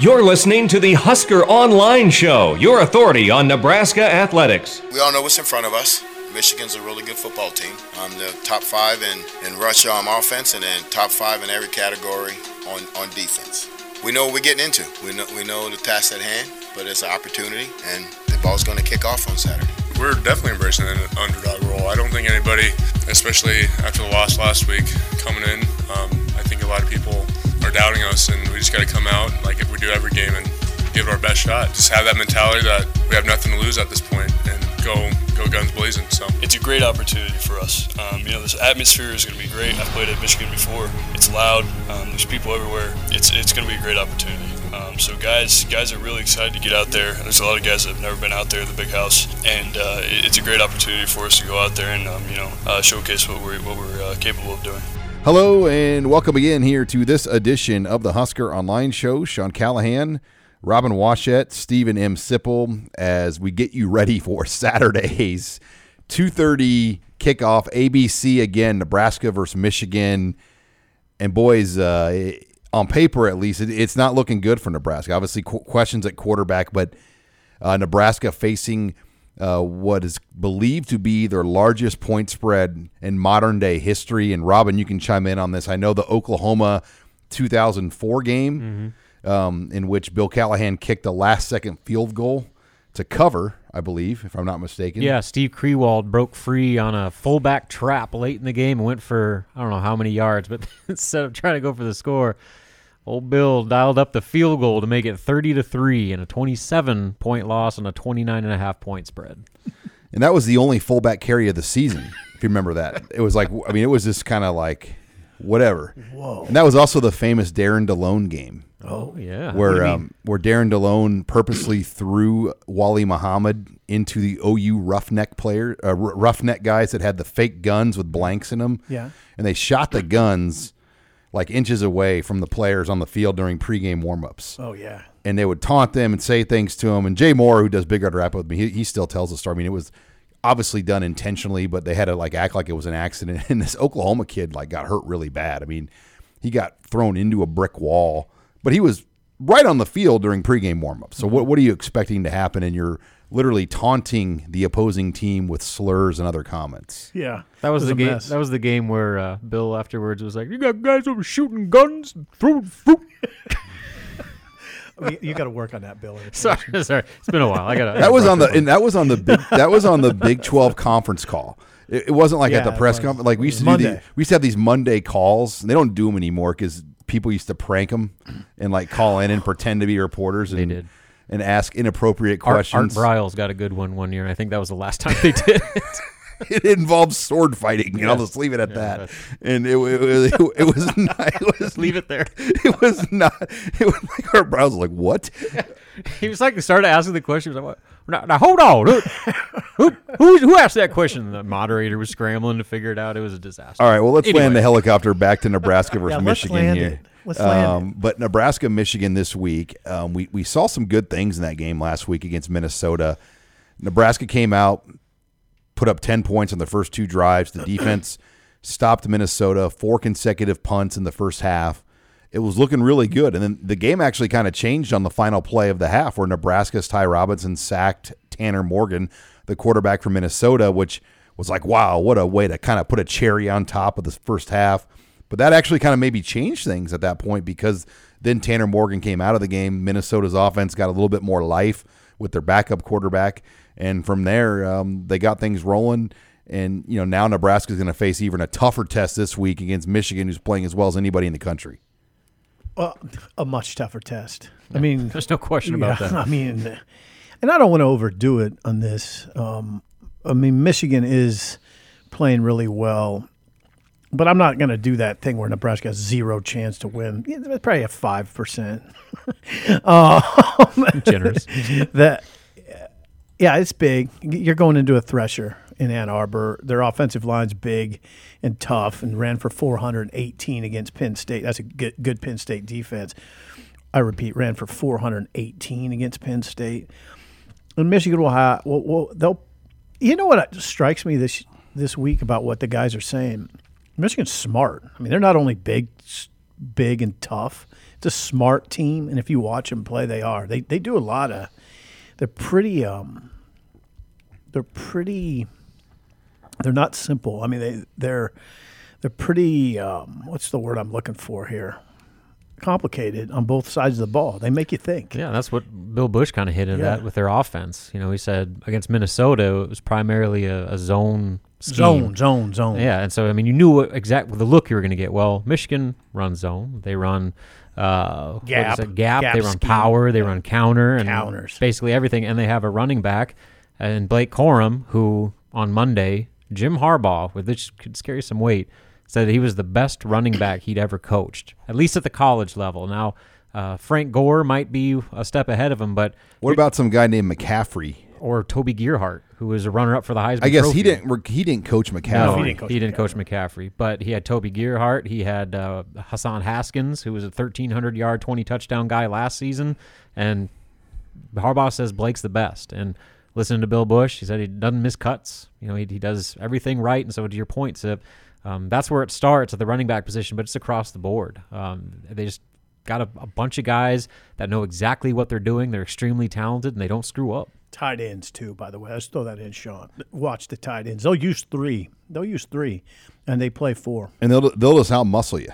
You're listening to the Husker Online Show, your authority on Nebraska athletics. We all know what's in front of us. Michigan's a really good football team. I'm the top five in, in rush um, offense and then top five in every category on, on defense. We know what we're getting into. We know, we know the task at hand, but it's an opportunity, and the ball's going to kick off on Saturday. We're definitely embracing an underdog role. I don't think anybody, especially after the loss last week, coming in, um, I think a lot of people are doubting us, and we just got to come out like we do every game and give it our best shot. Just have that mentality that we have nothing to lose at this point, and go go guns blazing. So it's a great opportunity for us. Um, you know, this atmosphere is going to be great. I've played at Michigan before. It's loud. Um, there's people everywhere. It's it's going to be a great opportunity. Um, so guys, guys are really excited to get out there. There's a lot of guys that have never been out there, the big house, and uh, it- it's a great opportunity for us to go out there and um, you know uh, showcase what we're what we're uh, capable of doing. Hello and welcome again here to this edition of the Husker Online Show. Sean Callahan, Robin Washut, Steven M. Sipple, as we get you ready for Saturday's 2.30 kickoff. ABC again, Nebraska versus Michigan. And boys, uh, on paper at least, it, it's not looking good for Nebraska. Obviously, qu- questions at quarterback, but uh, Nebraska facing uh, what is believed to be their largest point spread in modern day history. And Robin, you can chime in on this. I know the Oklahoma 2004 game um, in which Bill Callahan kicked a last second field goal to cover, I believe, if I'm not mistaken. Yeah, Steve Kriewald broke free on a fullback trap late in the game and went for I don't know how many yards, but instead of trying to go for the score, old Bill dialed up the field goal to make it 30 to 3 and a 27 point loss on a 29 and a half point spread. And that was the only fullback carry of the season, if you remember that. It was like, I mean, it was just kind of like whatever. Whoa. And that was also the famous Darren DeLone game. Oh, yeah. What do Where um, where Darren DeLone purposely threw Wally Muhammad into the OU roughneck player, uh, roughneck guys that had the fake guns with blanks in them. Yeah. And they shot the guns like inches away from the players on the field during pregame warmups Oh yeah. and they would taunt them and say things to them. And Jay Moore, who does Big Red Rap with me, he, he still tells the story. I mean, it was obviously done intentionally, but they had to like act like it was an accident. And this Oklahoma kid like got hurt really bad. I mean, he got thrown into a brick wall, but he was right on the field during pregame warmup. So what what are you expecting to happen? in you're literally taunting the opposing team with slurs and other comments. Yeah. That was, It the game. mess. That was the game where uh, Bill afterwards was like, "You got guys over shooting guns, and throwing fruit." I mean, you got to work on that, Bill. sorry, sorry, it's been a while. I got that was on the and that was on the big that was on the Big Twelve conference call. It, it wasn't like at the press conference. Like we used to It was do the, we used to have these Monday calls. And they don't do them anymore because people used to prank them and like call in and pretend to be reporters. And, did. And ask inappropriate Art, Art questions. Briles got a good one one year. and I think that was the last time they did it. it involves sword fighting. You know, Yeah. let's leave it at Yeah, that. that's- And it, it, was it was not. It was, Leave it there. It was not. It was like our brows like what? he was like started asking the question. He was like, what? Now, now hold on. Who, who, who, who asked that question? The moderator was scrambling to figure it out. It was a disaster. All right, well, let's Anyway. land the helicopter back to Nebraska versus Yeah, let's Michigan land here. it. Let's um, But Nebraska, Michigan this week, um, we we saw some good things in that game last week against Minnesota. Nebraska came out, put up ten points on the first two drives. The defense stopped Minnesota four consecutive punts in the first half. It was looking really good, and then the game actually kind of changed on the final play of the half, where Nebraska's Ty Robinson sacked Tanner Morgan, the quarterback from Minnesota, which was like, wow, what a way to kind of put a cherry on top of the first half. But that actually kind of maybe changed things at that point because then Tanner Morgan came out of the game. Minnesota's offense got a little bit more life with their backup quarterback, and from there um, they got things rolling. And you know now Nebraska's going to face even a tougher test this week against Michigan, who's playing as well as anybody in the country. Well, a much tougher test. I mean, There's no question about yeah, that. I mean, and I don't want to overdo it on this. Um, I mean, Michigan is playing really well. But I'm not going to do that thing where Nebraska has zero chance to win. Yeah, it's probably a five percent. um, Generous. that, yeah, it's big. You're going into a thresher in Ann Arbor. Their offensive line's big and tough, and ran for 418 against Penn State. That's a good, good Penn State defense. I repeat, ran for 418 against Penn State. And Michigan will have. Well, well, they'll. You know what strikes me this this week about what the guys are saying? Michigan's smart. I mean, they're not only big, big and tough. It's a smart team, and if you watch them play, they are. They they do a lot of. They're pretty. Um, they're pretty. They're not simple. I mean, they they're they're pretty. Um, what's the word I'm looking for here? Complicated on both sides of the ball. They make you think. Yeah, that's what Bill Busch kind of hit Yeah. at with their offense. You know, he said against Minnesota, it was primarily a, a zone scheme. Zone, zone, zone. Yeah, and so I mean, you knew what exactly the look you were going to get. Well, Michigan runs zone. They run uh, what is Gap. it? gap. Gap They run scheme. power. They run counter and Counters. basically everything. And they have a running back and Blake Corum, who on Monday, Jim Harbaugh, with which could carry some weight, said that he was the best running back he'd ever coached, at least at the college level. Now. Uh, Frank Gore might be a step ahead of him, but What about some guy named McCaffrey? Or Toby Gerhart, who was a runner-up for the Heisman. I guess Trophy. he didn't. He didn't coach McCaffrey. No, he he didn't didn't, coach coach, McCaffrey, but he had Toby Gerhart. He had uh, Hassan Haskins, who was a 1,300 yard, 20 touchdown guy last season. And Harbaugh says Blake's the best. And listening to Bill Busch, he said he doesn't miss cuts. You know, he, he does everything right. And so, to your point, Sip, um, that's where it starts at the running back position, but it's across the board. Um, they just got a, a bunch of guys that know exactly what they're doing. They're extremely talented, and they don't screw up. Tight ends too, by the way. Let's throw that in, Sean. Watch the tight ends. They'll use three. They'll use three, and they play four. and they'll they'll just out muscle you.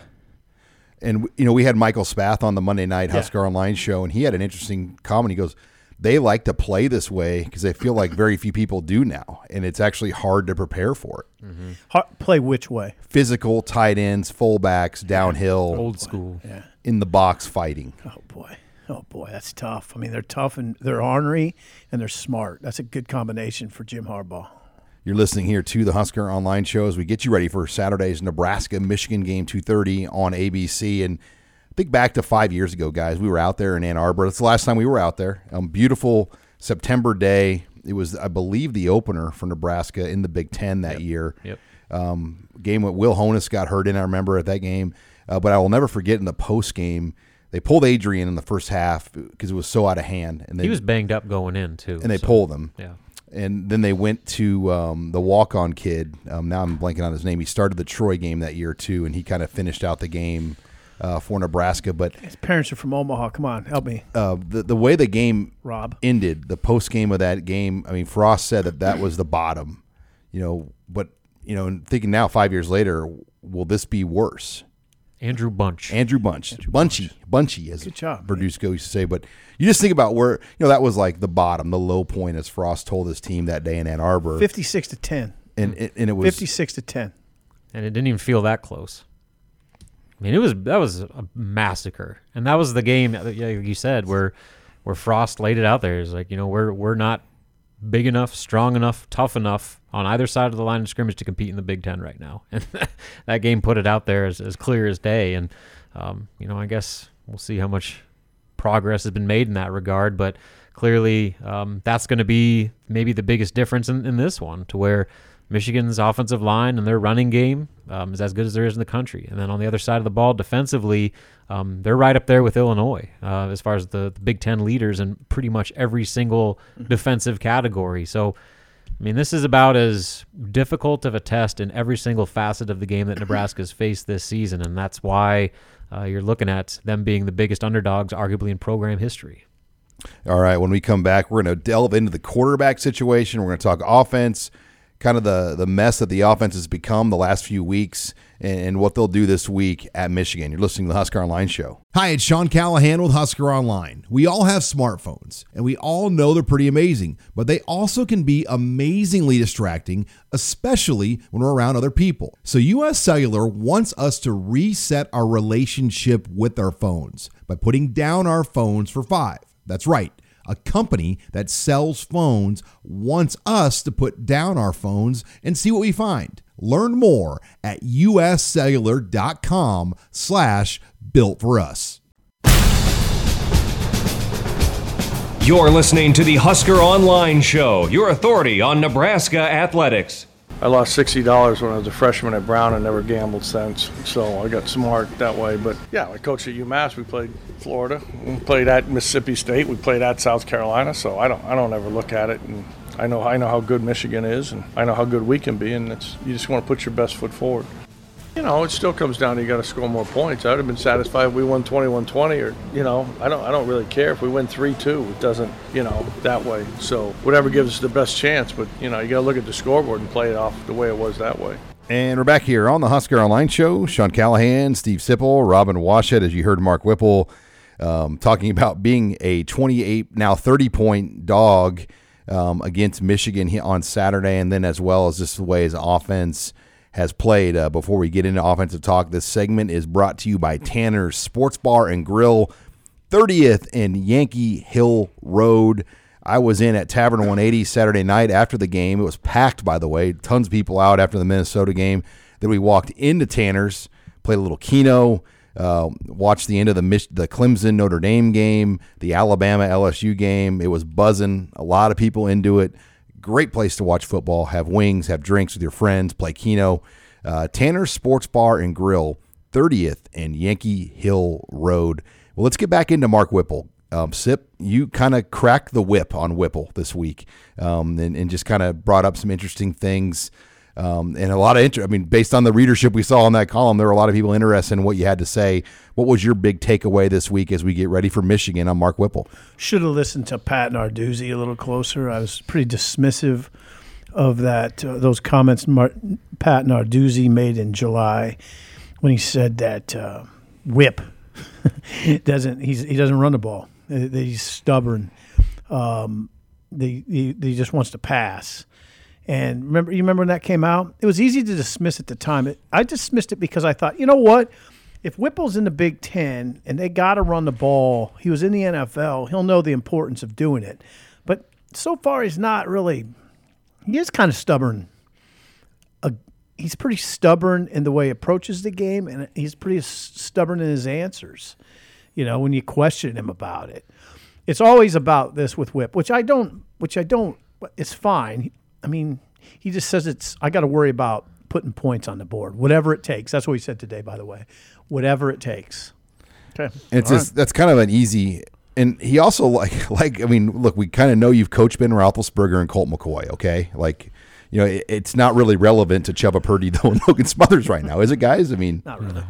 And you know, we had Michael Spath on the Monday night Yeah. Husker Online show, and he had an interesting comment. He goes, "They like to play this way because they feel like very few people do now, and it's actually hard to prepare for it. Mm-hmm. Har- play which way? Physical tight ends, fullbacks, downhill, Old school. Yeah. in the box fighting. Oh boy. Oh boy, that's tough. I mean, they're tough and they're ornery and they're smart. That's a good combination for Jim Harbaugh. You're listening here to the Husker Online Show as we get you ready for Saturday's Nebraska Michigan game 2:30 on ABC. And think back to five years ago, guys. We were out there in Ann Arbor. That's the last time we were out there. Um, beautiful September day. It was, I believe, the opener for Nebraska in the Big Ten that year. Yep. Um, game with Will Honas got hurt in. I remember at that game, uh, but I will never forget in the post game. They pulled Adrian in the first half because it was so out of hand, and they, He was banged up going in, too. and they so- pulled him Yeah. and then they went to um, the walk-on kid. Um, now I'm blanking on his name. He started the Troy game that year too, and he kind of finished out the game uh, for Nebraska. But His parents are from Omaha. Come on, help me. uh, the the way the game Rob. ended, the post game of that game, I mean, Frost said that that was the bottom. You know, but you know, and thinking now, five years later, will this be worse? Andrew Bunch. Andrew Bunch, Bunchy, Bunchy, as Good job, Verduzco used to say. But you just think about where you know that was like the bottom, the low point, as Frost told his team that day in Ann Arbor, Fifty-six to ten. and and, and it was Fifty-six to ten. and it didn't even feel that close. I mean, it was that was a massacre, and that was the game that yeah, you said where where Frost laid it out there. Is like you know we're we're not big enough, strong enough, tough enough on either side of the line of scrimmage to compete in the Big Ten right now, and that game put it out there as, as clear as day. And um, you know, I guess we'll see how much progress has been made in that regard, but clearly um, that's going to be maybe the biggest difference in, in this one, to where Michigan's offensive line and their running game um, is as good as there is in the country. And then on the other side of the ball, defensively, um, they're right up there with Illinois uh, as far as the, the Big Ten leaders in pretty much every single defensive category. So, I mean, this is about as difficult of a test in every single facet of the game that Nebraska's faced this season, and that's why uh, you're looking at them being the biggest underdogs, arguably in program history. All right, when we come back, we're going to delve into the quarterback situation. We're going to talk offense, kind of the the mess that the offense has become the last few weeks, and, and what they'll do this week at Michigan. You're listening to the Husker Online Show. Hi, it's Sean Callahan with Husker Online. We all have smartphones, and we all know they're pretty amazing, but they also can be amazingly distracting, especially when we're around other people. So, US Cellular wants us to reset our relationship with our phones by putting down our phones for five. That's right. A company that sells phones wants us to put down our phones and see what we find. Learn more at uscellular.com slash built for us. You're listening to the Husker Online Show, your authority on Nebraska athletics. I lost sixty dollars when I was a freshman at Brown and never gambled since. So I got smart that way. But yeah, I coached at UMass. We played Florida. We played at Mississippi State. We played at South Carolina. So I don't I don't ever look at it and I know I know how good Michigan is and I know how good we can be and it's you just want to put your best foot forward. You know, it still comes down to you got to score more points. I would have been satisfied if we won 21-20 or, you know, I don't I don't really care if we win 3-2. It doesn't, you know, that way. So, whatever gives us the best chance, but you know, you got to look at the scoreboard and play it off the way it was that way. And we're back here on the Husker Online Show. Sean Callahan, Steve Sipple, Robin Washut, as you heard Mark Whipple um, talking about being a 28, now 30 point dog um, against Michigan on Saturday, and then as well as just the way his offense has played. Uh, before we get into offensive talk, this segment is brought to you by Tanner's Sports Bar and Grill, 30th and Yankee Hill Road. I was in at Tavern 180 Saturday night after the game. It was packed, by the way. Tons of people out after the Minnesota game. Then we walked into Tanner's, played a little Keno, uh, watched the end of the the Clemson Notre Dame game, the Alabama LSU game. It was buzzing. A lot of people into it. Great place to watch football. Have wings, have drinks with your friends, play Keno. Uh, Tanner's Sports Bar and Grill, 30th and Yankee Hill Road. Well, let's get back into Mark Whipple. Um, Sip, you kind of cracked the whip on Whipple this week um, and, and just kind of brought up some interesting things. Um, and a lot of interest. I mean, based on the readership we saw on that column, there were a lot of people interested in what you had to say. What was your big takeaway this week as we get ready for Michigan on Mark Whipple? Should have listened to Pat Narduzzi a little closer. I was pretty dismissive of that uh, those comments Mar- Pat Narduzzi made in July when he said that uh, Whip doesn't he doesn't run the ball. He's stubborn. Um, the, he, he just wants to pass. And remember, you remember when that came out? It was easy to dismiss at the time. It, I dismissed it because I thought, you know what? If Whipple's in the Big Ten and they got to run the ball, he was in the NFL. He'll know the importance of doing it. But so far, he's not really. He is kind of stubborn. He's pretty stubborn in the way he approaches the game, and he's pretty stubborn in his answers. You know, when you question him about it, it's always about this with Whip, which I don't. Which I don't. It's fine. I mean, he just says it's. I got to worry about putting points on the board, whatever it takes. That's what he said today, by the way. Whatever it takes. Okay. It's All just that's kind of an easy. And he also like like I mean, look, we kind of know you've coached Ben Roethlisberger and Colt McCoy. Okay, like you know, it, it's not really relevant to Chubba Purdy though and Logan Smothers right now, is it, guys? I mean, not really.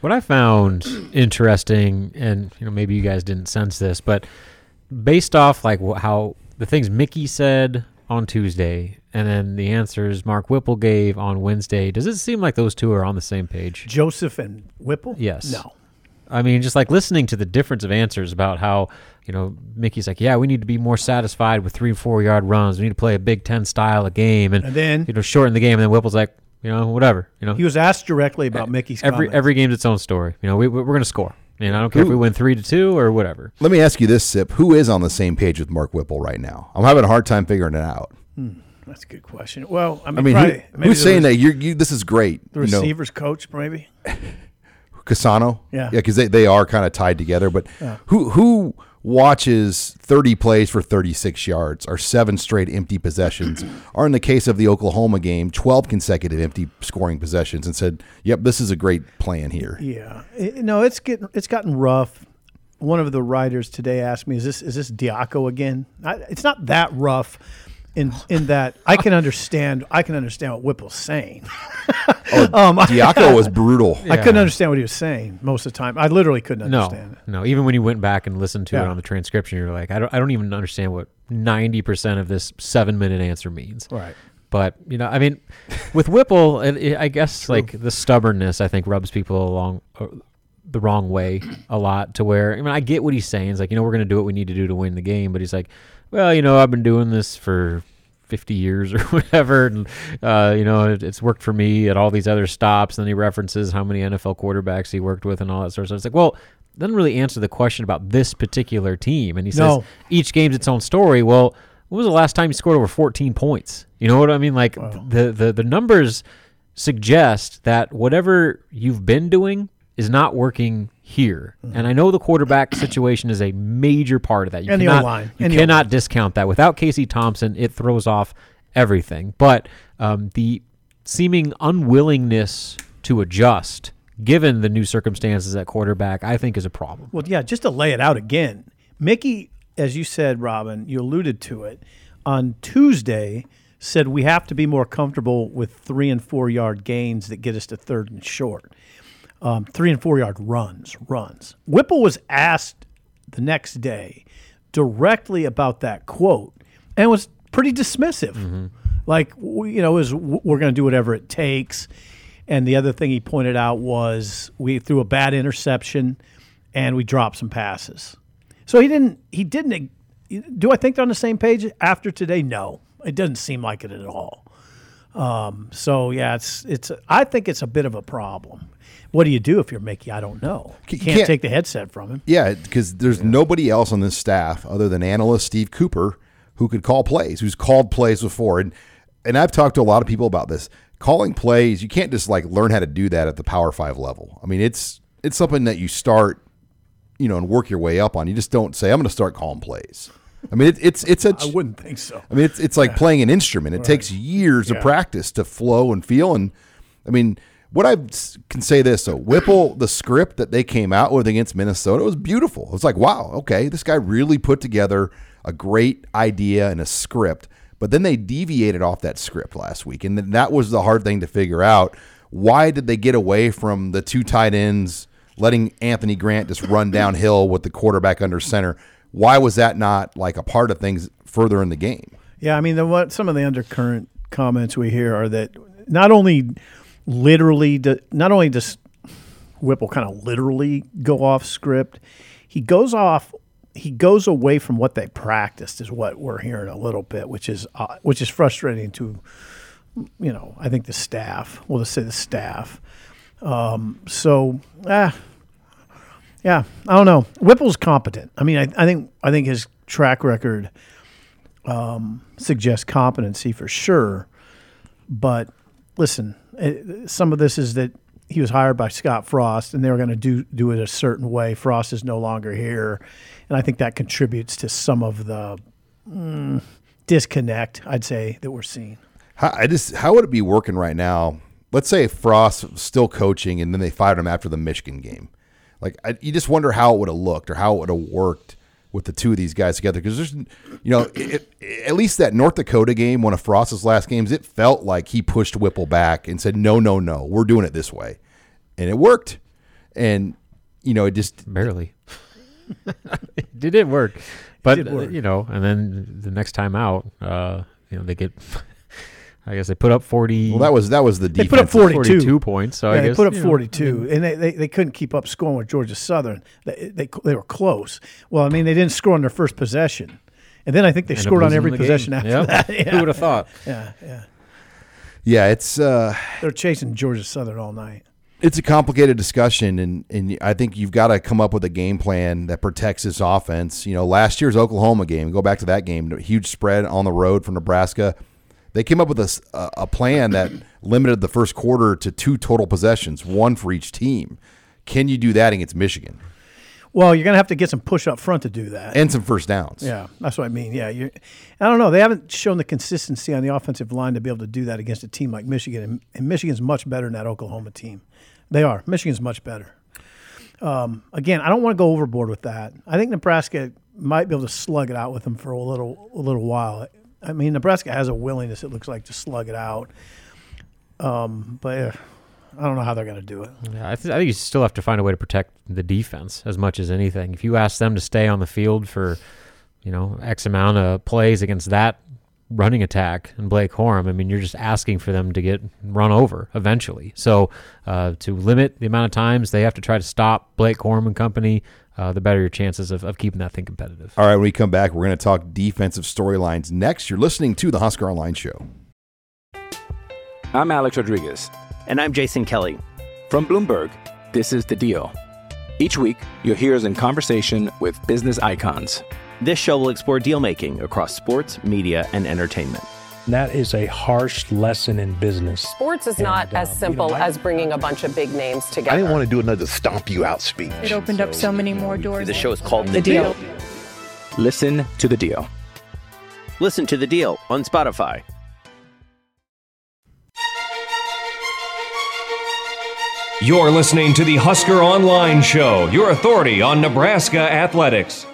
What I found interesting, and you know, maybe you guys didn't sense this, but based off like how the things Mickey said on Tuesday, and then the answers Mark Whipple gave on Wednesday, does it seem like those two are on the same page? Joseph and Whipple? Yes. No. I mean, just like listening to the difference of answers about how, you know, Mickey's like, yeah, we need to be more satisfied with three and four yard runs. We need to play a Big Ten style of game, and, And then- you know, shorten the game. And then Whipple's like, you know, whatever. You know, He was asked directly about Mickey's every comments. every game's its own story. You know, we we're gonna score. And I don't care if we win three to two or whatever. let me ask you this, Sip: Who is on the same page with Mark Whipple right now? I'm having a hard time figuring it out. Hmm, that's a good question. Well, I mean, I mean, probably, who, maybe who's saying rec- that you're, you? This is great. The you know, receivers coach, maybe. Casano. Yeah. yeah, because they, they are kind of tied together. But Yeah. who who watches 30 plays for 36 yards or seven straight empty possessions, or in the case of the Oklahoma game, 12 consecutive empty scoring possessions, and said, "Yep, this is a great plan here." Yeah, It- no, it's getting it's gotten rough. One of the writers today asked me, "Is this is this Diaco again?" I, it's not that rough, in in that I can understand I can understand what Whipple's saying. Oh, Diaco was brutal. I couldn't understand what he was saying most of the time. I literally couldn't No, understand. it. no. Even when you went back and listened to it on the transcription, you're like, I don't, I don't even understand what ninety percent of this seven minute answer means. Right. But you know, I mean, with Whipple, it, it, I guess like the stubbornness, I think rubs people along uh, the wrong way a lot. To where I mean, I get what he's saying. It's like you know, we're going to do what we need to do to win the game. But he's like, well, you know, I've been doing this for. 50 years or whatever and uh, you know it, it's worked for me at all these other stops and then he references how many NFL quarterbacks he worked with and all that sort of stuff. It's like well doesn't really answer the question about this particular team. And he says No. each game's its own story. Well when was the last time you scored over 14 points? You know what i mean? Like the, the the numbers suggest that whatever you've been doing is not working here. Mm-hmm. And I know the quarterback situation is a major part of that. You And the cannot, O-line. You And cannot discount that. Without Casey Thompson, it throws off everything. But um, the seeming unwillingness to adjust, given the new circumstances at quarterback, I think is a problem. Well, yeah, just to lay it out again, Mickey, as you said, Robin, you alluded to it, on Tuesday said we have to be more comfortable with three and four yard gains that get us to third and short. Um, three and four yard runs, runs. Whipple was asked the next day directly about that quote and was pretty dismissive. Like, you know, is we're going to do whatever it takes. And the other thing he pointed out was we threw a bad interception and we dropped some passes. So he didn't. He didn't. Do I think they're on the same page after today? No, it doesn't seem like it at all. Um, so yeah, it's it's. I think it's a bit of a problem. What do you do if you're Mickey? I don't know. You can't, can't- take the headset from him. Yeah, because there's nobody else on this staff other than analyst Steve Cooper who could call plays, who's called plays before. And and I've talked to a lot of people about this. Calling plays, you can't just like learn how to do that at the Power Five level. I mean, it's it's something that you start, you know, and work your way up on. You just don't say, "I'm going to start calling plays." I mean, it, it's it's a. I wouldn't think so. I mean, it's it's like playing an instrument. It takes years Yeah. of practice to flow and feel. And I mean, what I can say this: so Whipple, the script that they came out with against Minnesota was beautiful. It was like, wow, okay, this guy really put together a great idea and a script. But then they deviated off that script last week, and that was the hard thing to figure out. Why did they get away from the two tight ends, letting Anthony Grant just run downhill with the quarterback under center? Why was that not like a part of things further in the game? Yeah, I mean, the, what some of the undercurrent comments we hear are that not only literally, not only does Whipple kind of literally go off script, he goes off. He goes away from what they practiced, is what we're hearing a little bit, which is uh, which is frustrating to, you know, I think the staff. We'll just say the staff. Um, so, ah, yeah, I don't know. Whipple's competent. I mean, I, I think I think his track record um, suggests competency for sure. But listen, eh, some of this is that he was hired by Scott Frost, and they were going to do do it a certain way. Frost is no longer here, and I think that contributes to some of the mm, disconnect. I'd say that we're seeing. How, I just how would it be working right now? Let's say Frost still coaching, and then they fired him after the Michigan game. Like I, you just wonder how it would have looked or how it would have worked with the two of these guys together. Because there's, you know, it, it- at least that North Dakota game, one of Frost's last games, it felt like he pushed Whipple back and said, "No, no, no, we're doing it this way," and it worked. And you know, it just barely. Did it work? But did work. you know, and then the next time out, uh, you know, they get. I guess they put up forty. Well, that was that was the defense. They put up 42. 42 points. So yeah, I they guess put up you know, 42, and they, they, they couldn't keep up scoring with Georgia Southern. They, they they were close. Well, I mean, they didn't score on their first possession, and then I think they scored on every the game. possession after Yep. that. Who would've thought? Yeah, yeah. Yeah, it's uh, They're chasing Georgia Southern all night. it's a complicated discussion, and and I think you've got to come up with a game plan that protects this offense. You know, last year's Oklahoma game, go back to that game, huge spread on the road from Nebraska. They came up with a, a plan that limited the first quarter to two total possessions, one for each team. Can you do that against Michigan Well, you're going to have to get some push up front to do that. and some first downs? Yeah, that's what I mean. Yeah, you I don't know. They haven't shown the consistency on the offensive line to be able to do that against a team like Michigan, and, and Michigan's much better than that Oklahoma team. They are. Michigan's much better. Um, again, I don't want to go overboard with that. I think Nebraska might be able to slug it out with them for a little a little while. I mean, Nebraska has a willingness. It looks like to slug it out. Um, but uh, I don't know how they're going to do it. Yeah, I, th- I think you still have to find a way to protect the defense as much as anything. If you ask them to stay on the field for, you know, X amount of plays against that running attack and Blake Corum, I mean, you're just asking for them to get run over eventually. So uh, to limit the amount of times they have to try to stop Blake Corum and company, uh, the better your chances of, of keeping that thing competitive. All right, when we come back, we're going to talk defensive storylines next. You're listening to the Husker Online Show. I'm Alex Rodriguez. And I'm Jason Kelly. From Bloomberg, this is The Deal. Each week, you'll hear us in conversation with business icons. This show will explore deal making across sports, media, and entertainment. That is a harsh lesson in business. Sports is not uh, as simple as bringing a bunch of big names together. I didn't want to do another stomp you out speech. It opened up so many more doors. The show is called The Deal. Listen to the deal. Listen to the deal on Spotify. You're listening to the Husker Online Show, your authority on Nebraska athletics.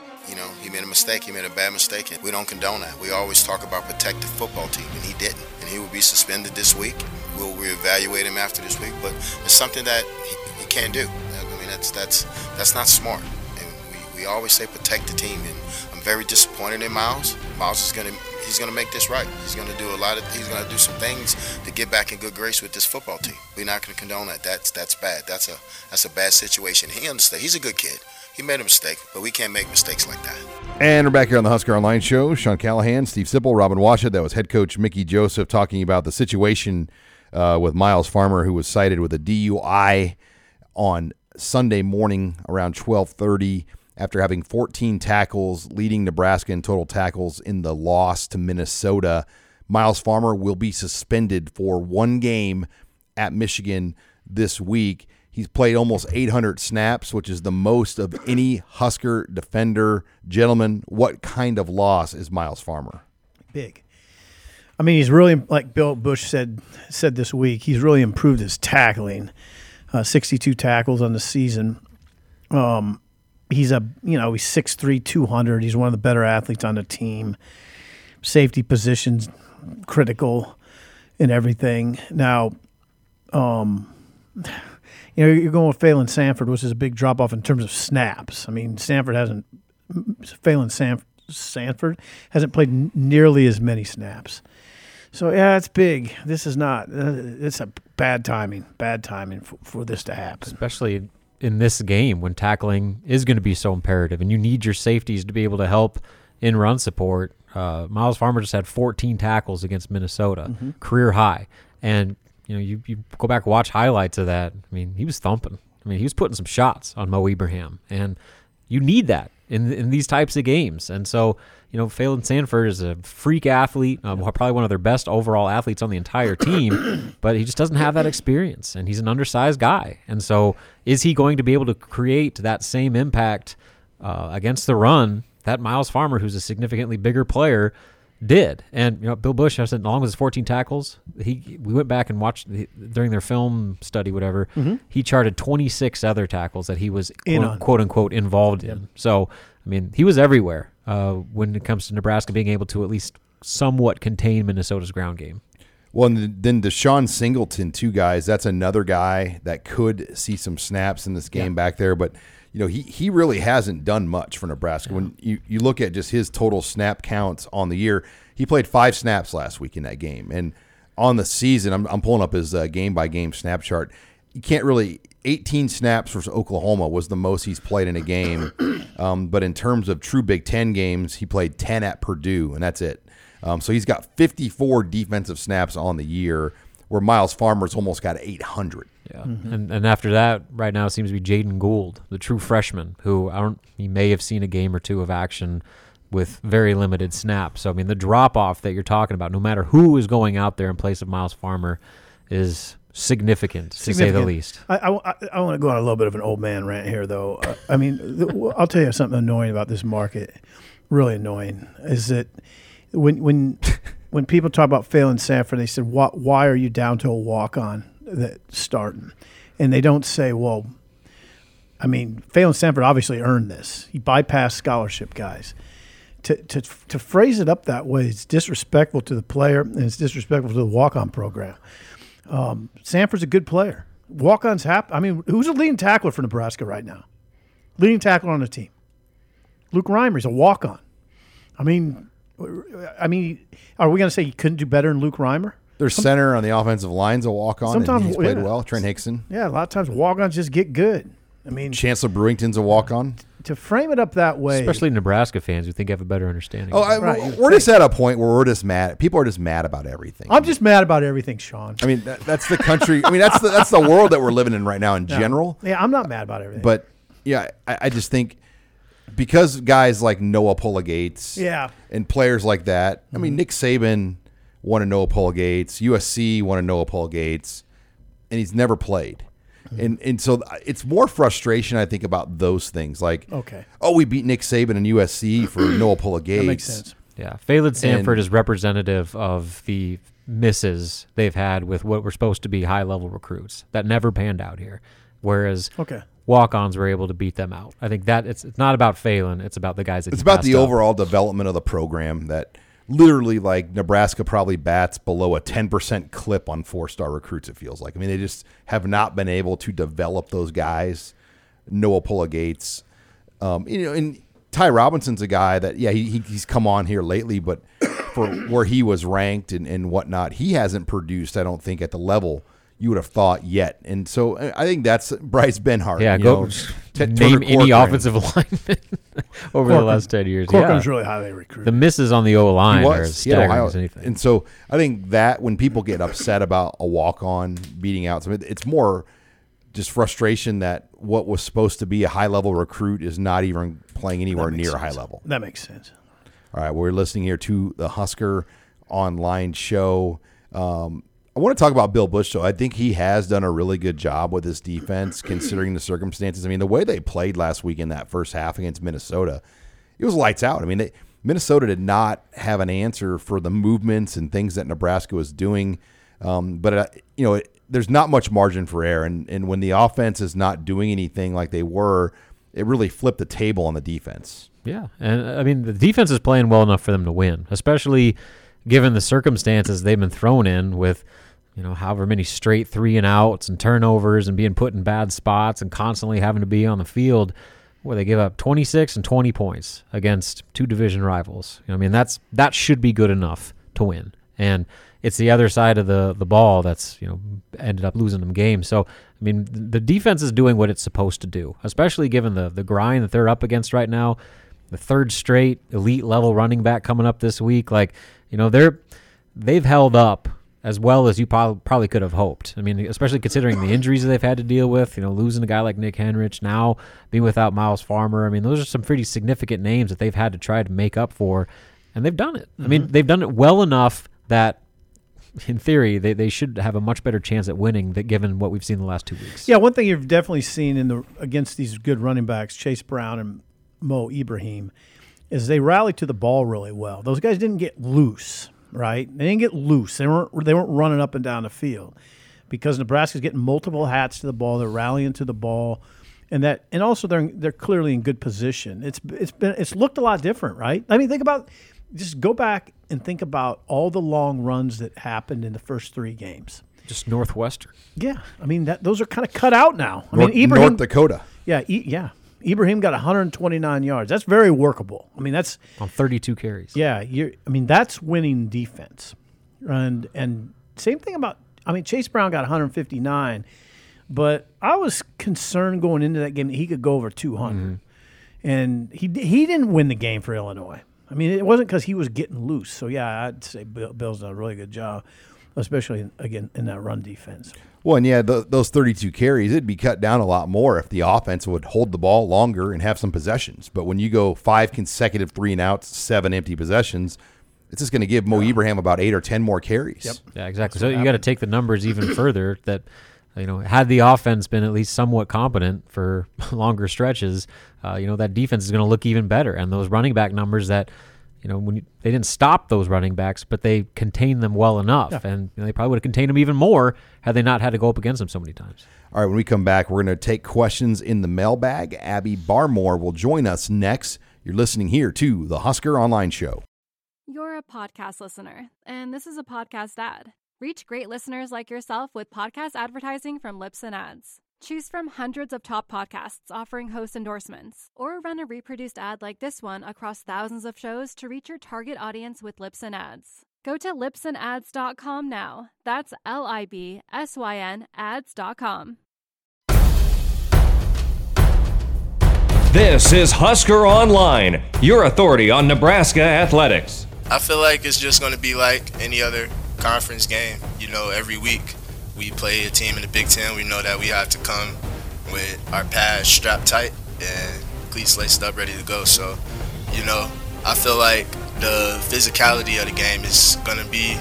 Mistake. He made a bad mistake, and we don't condone that. We always talk about protect the football team, and he didn't. And he will be suspended this week. We'll reevaluate him after this week, but it's something that he, he can't do. I mean, that's that's that's not smart. And we, we always say protect the team, and I'm very disappointed in Myles. Myles is gonna he's gonna make this right. He's gonna do a lot of he's gonna do some things to get back in good grace with this football team. We're not gonna condone that. That's that's bad. That's a that's a bad situation. He understands. He's a good kid. He made a mistake, but we can't make mistakes like that. And we're back here on the Husker Online Show. Sean Callahan, Steve Sipple, Robin Washut. That was head coach Mickey Joseph talking about the situation uh, with Myles Farmer, who was cited with a DUI on Sunday morning around 12:30 after having 14 tackles, leading Nebraska in total tackles in the loss to Minnesota. Myles Farmer will be suspended for one game at Michigan this week. He's played almost 800 snaps, which is the most of any Husker defender. Gentlemen, what kind of loss is Myles Farmer? Big. I mean, he's really like Bill Busch said said this week. He's really improved his tackling. Uh, 62 tackles on the season. Um, he's a you know he's 6'3", 200. He's one of the better athletes on the team. Safety positions critical in everything. Now, um, you know you're going with Phalen Sanford, which is a big drop off in terms of snaps. I mean, Sanford hasn't Phalen Sanf- Sanford hasn't played nearly as many snaps. So yeah, it's big. This is not. Uh, it's a bad timing. Bad timing for, for this to happen. especially in this game when tackling is going to be so imperative, and you need your safeties to be able to help in run support. Uh, Myles Farmer just had 14 tackles against Minnesota, Mhm. career high, and you know you, you go back and watch highlights of that. I mean, he was thumping. I mean, he was putting some shots on Mo Ibrahim, and you need that in in these types of games. And so, you know, Phalen Sanford is a freak athlete, um, probably one of their best overall athletes on the entire team, but he just doesn't have that experience, and he's an undersized guy. And so, is he going to be able to create that same impact uh, against the run that Myles Farmer, who's a significantly bigger player, did? And you know, Bill Busch, I said, along with his 14 tackles, he we went back and watched the, during their film study, whatever. Mhm. He charted 26 other tackles that he was In quote, quote unquote involved in. So, I mean, he was everywhere uh, when it comes to Nebraska being able to at least somewhat contain Minnesota's ground game. Well, and then DeShon Singleton, two guys. That's another guy that could see some snaps in this game back there. But you know, he he really hasn't done much for Nebraska. When you, you look at just his total snap counts on the year, he played five snaps last week in that game, and on the season, I'm, I'm pulling up his uh, game by game snap chart. You can't really. 18 snaps for Oklahoma was the most he's played in a game. Um, but in terms of true Big Ten games, he played 10 at Purdue, and that's it. Um, so he's got 54 defensive snaps on the year, where Myles Farmer's almost got 800. Yeah, and and after that, right now it seems to be Jaden Gould, the true freshman, who I don't. He may have seen a game or two of action with very limited snaps. So I mean, the drop off that you're talking about, no matter who is going out there in place of Myles Farmer, is significant, to say the least. I, I, I want to go on a little bit of an old man rant here, though. Uh, I mean, the, I'll tell you something annoying about this market. Really annoying is that when when when people talk about Phalen Sanford, they said, "Why, why are you down to a walk on that starting?" And they don't say, "Well, I mean, Phalen Sanford obviously earned this. He bypassed scholarship guys." To, to, to phrase it up that way is disrespectful to the player and it's disrespectful to the walk on program. Um, Sanford's a good player. Walk ons happen. I mean, who's the leading tackler for Nebraska right now? Leading tackler on the team. Luke Reimer's a walk on. I mean, I mean, are we going to say he couldn't do better than Luke Reimer? Their center on the offensive line's a walk on. Sometimes- and he's played yeah. well. Trent Hixson. Yeah, a lot of times walk ons just get good. I mean, Chancellor Brewington's a walk on. to frame it up that way, Especially Nebraska fans who think I have a better understanding. Oh, I, Right, we're just at a point where we're just mad. People are just mad about everything. I'm just mad about everything, Sean. I mean, that, that's the country. I mean, that's the that's the world that we're living in right now in No. general. Yeah, I'm not mad about everything. But yeah, I, I just think because guys like Noa Pola-Gates, Yeah. and players like that. I Mm-hmm. mean, Nick Saban wanted Noa Pola-Gates. USC wanted Noa Pola-Gates, and he's never played. Mm-hmm. And and so it's more frustration I think about those things like Okay. oh we beat Nick Saban and USC for Noa Pola-Gates That makes sense. Yeah, Phalen Sanford And- is representative of the misses they've had with what were supposed to be high level recruits that never panned out here. Whereas Okay. Walk-ons were able to beat them out. I think that it's it's not about Phalen, it's about the guys that It's about the up. overall development of the program that literally like Nebraska probably bats below a 10% clip on four-star recruits it feels like. I mean they just have not been able to develop those guys. Noa Pola-Gates um, you know and Ty Robinson's a guy that yeah he, he- he's come on here lately but for where he was ranked and, and whatnot he hasn't produced I don't think at the level you would have thought yet. And so I I think that's Bryce Benhart. Yeah, you go know, T- name Turner any Corcoran. offensive lineman over the last ten years. Corcoran's yeah. really highly recruited. The misses on the O line He are was. as He had staggering Ohio- as anything. And so I think that when people get upset about a walk on beating out somebody, it's more just frustration that what was supposed to be a high level recruit is not even playing anywhere That makes near high level. That makes sense. All right, we're listening here to the Husker online show. Um, I want to talk about Bill Busch, though. I think he has done a really good job with his defense, considering the circumstances. I mean, the way they played last week in that first half against Minnesota, it was lights out. I mean, they, Minnesota did not have an answer for the movements and things that Nebraska was doing. Um, but uh, you know, it, there's not much margin for error, and and when the offense is not doing anything like they were, it really flipped the table on the defense. Yeah, and I mean the defense is playing well enough for them to win, especially given the circumstances they've been thrown in with, you know, however many straight three and outs and turnovers and being put in bad spots and constantly having to be on the field, where they give up 26 and 20 points against two division rivals. You know, I mean that's that should be good enough to win, and it's the other side of the the ball that's you know ended up losing them games. So I mean the defense is doing what it's supposed to do, especially given the the grind that they're up against right now the third straight elite level running back coming up this week. Like, you know, they're they've held up as well as you probably could have hoped. I mean, especially considering the injuries they've had to deal with. You know, losing a guy like Nick Henrich, now being without Myles Farmer. I mean, those are some pretty significant names that they've had to try to make up for, and they've done it. I mean, mm-hmm. they've done it well enough that. In theory, they, they should have a much better chance at winning that given what we've seen the last two weeks. Yeah, one thing you've definitely seen in the against these good running backs, Chase Brown and Mo Ibrahim, is they rally to the ball really well. Those guys didn't get loose, right? They didn't get loose. They weren't they weren't running up and down the field because Nebraska's getting multiple hats to the ball. They're rallying to the ball, and that and also they're they're clearly in good position. It's it's been it's looked a lot different, right? I mean, think about just go back and think about all the long runs that happened in the first three games. Just Northwestern. Yeah, I mean that those are kind of cut out now. I North, mean, Ibrahim, North Dakota. Yeah, e- yeah. Ibrahim got 129 yards. That's very workable. I mean, that's on 32 carries. Yeah, you're. I mean, that's winning defense, and and same thing about. I mean, Chase Brown got 159, but I was concerned going into that game that he could go over 200, mm-hmm. and he he didn't win the game for Illinois. I mean, it wasn't because he was getting loose. So yeah, I'd say Bill, Bill's done a really good job, especially again in that run defense. Well, and yeah, th those 32 carries, it'd be cut down a lot more if the offense would hold the ball longer and have some possessions. But when you go five consecutive three and outs, seven empty possessions, it's just going to give Mo Ibrahim about eight or 10 more carries. Yep. Yeah, exactly. So you got to take the numbers even further. That you know, had the offense been at least somewhat competent for longer stretches, uh, you know, that defense is going to look even better. And those running back numbers that, you know, when you, they didn't stop those running backs, but they contained them well enough, Yeah. and you know, they probably would have contained them even more had they not had to go up against them so many times. All right, when we come back, we're going to take questions in the mailbag. Abby Barmore will join us next. You're listening here to the Husker Online Show. You're a podcast listener, and this is a podcast ad. Reach great listeners like yourself with podcast advertising from Libsyn Ads. Choose from hundreds of top podcasts offering host endorsements, or run a reproduced ad like this one across thousands of shows to reach your target audience with Libsyn Ads. Go to libsynads.com now. That's L I B S Y N ads.com. This is Husker Online, your authority on Nebraska athletics. I feel like it's just going to be like any other conference game. You know, every week we play a team in the Big Ten. We know that we have to come with our pads strapped tight and cleats laced up, ready to go. So, you know, I feel like the physicality of the game is going to be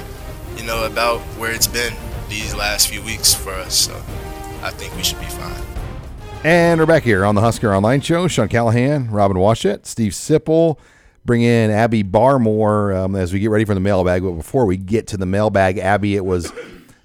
you know, about where it's been these last few weeks for us. So I think we should be fine. And we're back here on the Husker Online Show. Sean Callahan, Robin Washut, Steve Sipple. Bring in Abby Barmore um, as we get ready for the mailbag. But before we get to the mailbag, Abby, it was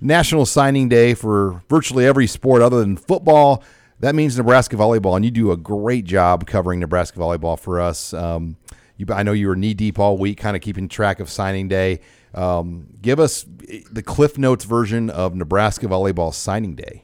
National Signing Day for virtually every sport other than football. That means Nebraska volleyball, and you do a great job covering Nebraska volleyball for us. Um, you, I know you were knee deep all week, kind of keeping track of signing day. Um, give us the Cliff Notes version of Nebraska volleyball signing day.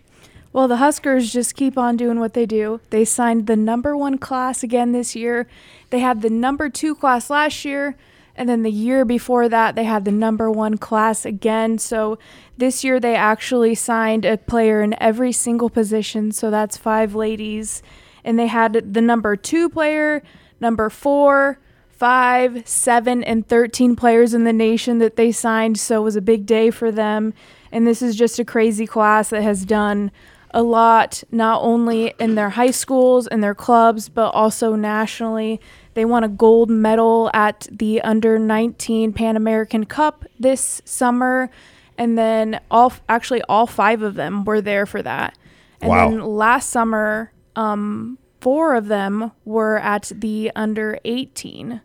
Well, the Huskers just keep on doing what they do. They signed the number one class again this year. They had the number two class last year. And then the year before that, they had the number one class again. So this year, they actually signed a player in every single position. So that's five ladies. And they had the number two player, number four, five, seven, and 13 players in the nation that they signed. So it was a big day for them. And this is just a crazy class that has done a lot, not only in their high schools and their clubs, but also nationally. They won a gold medal at the under 19 Pan American Cup this summer. And then all actually all five of them were there for that. And Wow. then last summer, um, four of them were at the under 18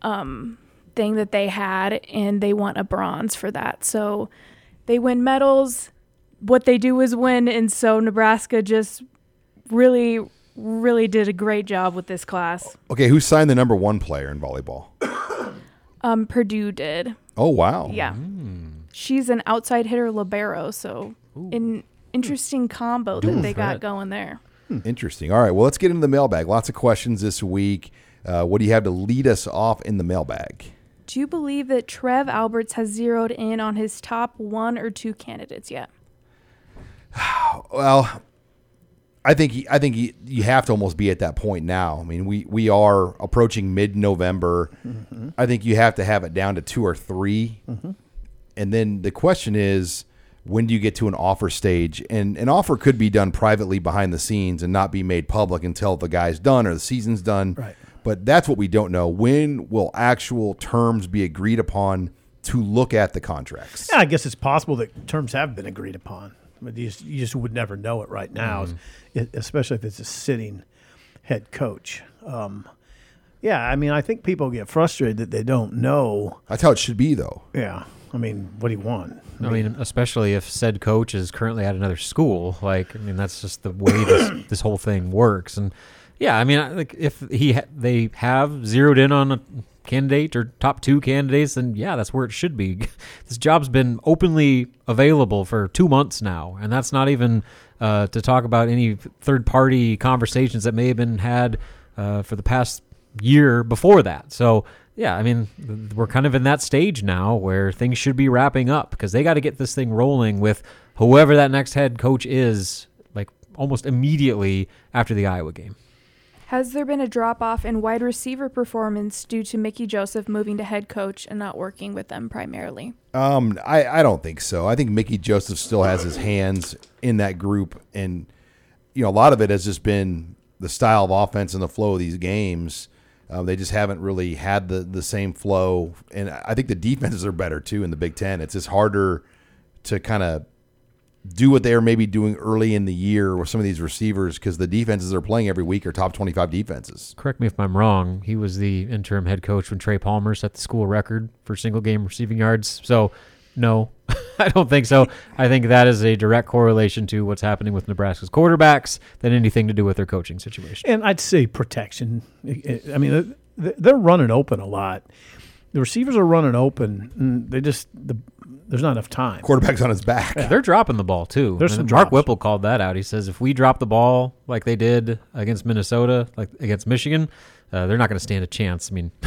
um, thing that they had, and they won a bronze for that. So they win medals. What they do is win, and so Nebraska just really, really did a great job with this class. Okay, who signed the number one player in volleyball? Um, Purdue did. Oh wow! Yeah. She's an outside hitter libero, so an interesting combo that Dual they got threat. going there. Interesting. All right, well, let's get into the mailbag. Lots of questions this week. Uh, what do you have to lead us off in the mailbag? Do you believe that Trev Alberts has zeroed in on his top one or two candidates yet? Well, I think he- I think he- you have to almost be at that point now. I mean, we we are approaching mid November. Mhm. I think you have to have it down to two or 3 Mhm. and then the question is, when do you get to an offer stage? And an offer could be done privately behind the scenes and not be made public until the guy's done or the season's done. Right. But that's what we don't know. When will actual terms be agreed upon to look at the contracts? Yeah, I guess it's possible that terms have been agreed upon, but you just, you just would never know it right now, it- especially if it's a sitting head coach. Um, yeah, I mean, I think people get frustrated that they don't know. That's how it should be, though. Yeah, I mean, what do you want? I mean, especially if said coach is currently at another school. Like, I mean, that's just the way this this whole thing works. And yeah, I mean, I- like if he ha- they have zeroed in on a candidate or top two candidates, then yeah, that's where it should be. this job's been openly available for two months now, and that's not even uh, to talk about any third party conversations that may have been had uh, for the past year before that. So yeah, I mean, we're kind of in that stage now where things should be wrapping up because they got to get this thing rolling with whoever that next head coach is, like almost immediately after the Iowa game. Has there been a drop off in wide receiver performance due to Mickey Joseph moving to head coach and not working with them primarily? Um, I, I don't think so. I think Mickey Joseph still has his hands in that group, and you know a lot of it has just been the style of offense and the flow of these games. Um, they just haven't really had the the same flow, and I think the defenses are better too in the Big Ten. It's just harder to kind of do what they are maybe doing early in the year with some of these receivers because the defenses they're playing every week are top twenty five defenses. Correct me if I'm wrong. He was the interim head coach when Trey Palmer set the school record for single game receiving yards. So, no, I don't think so. I think that is a direct correlation to what's happening with Nebraska's quarterbacks than anything to do with their coaching situation. And I'd say protection. I I mean, they're running open a lot. The receivers are running open. And they just the, there's not enough time. Quarterback's on his back. Yeah, they're dropping the ball too. There's And some Mark drops. Whipple called that out. He says if we drop the ball like they did against Minnesota, like against Michigan, uh, they're not going to stand a chance. I mean,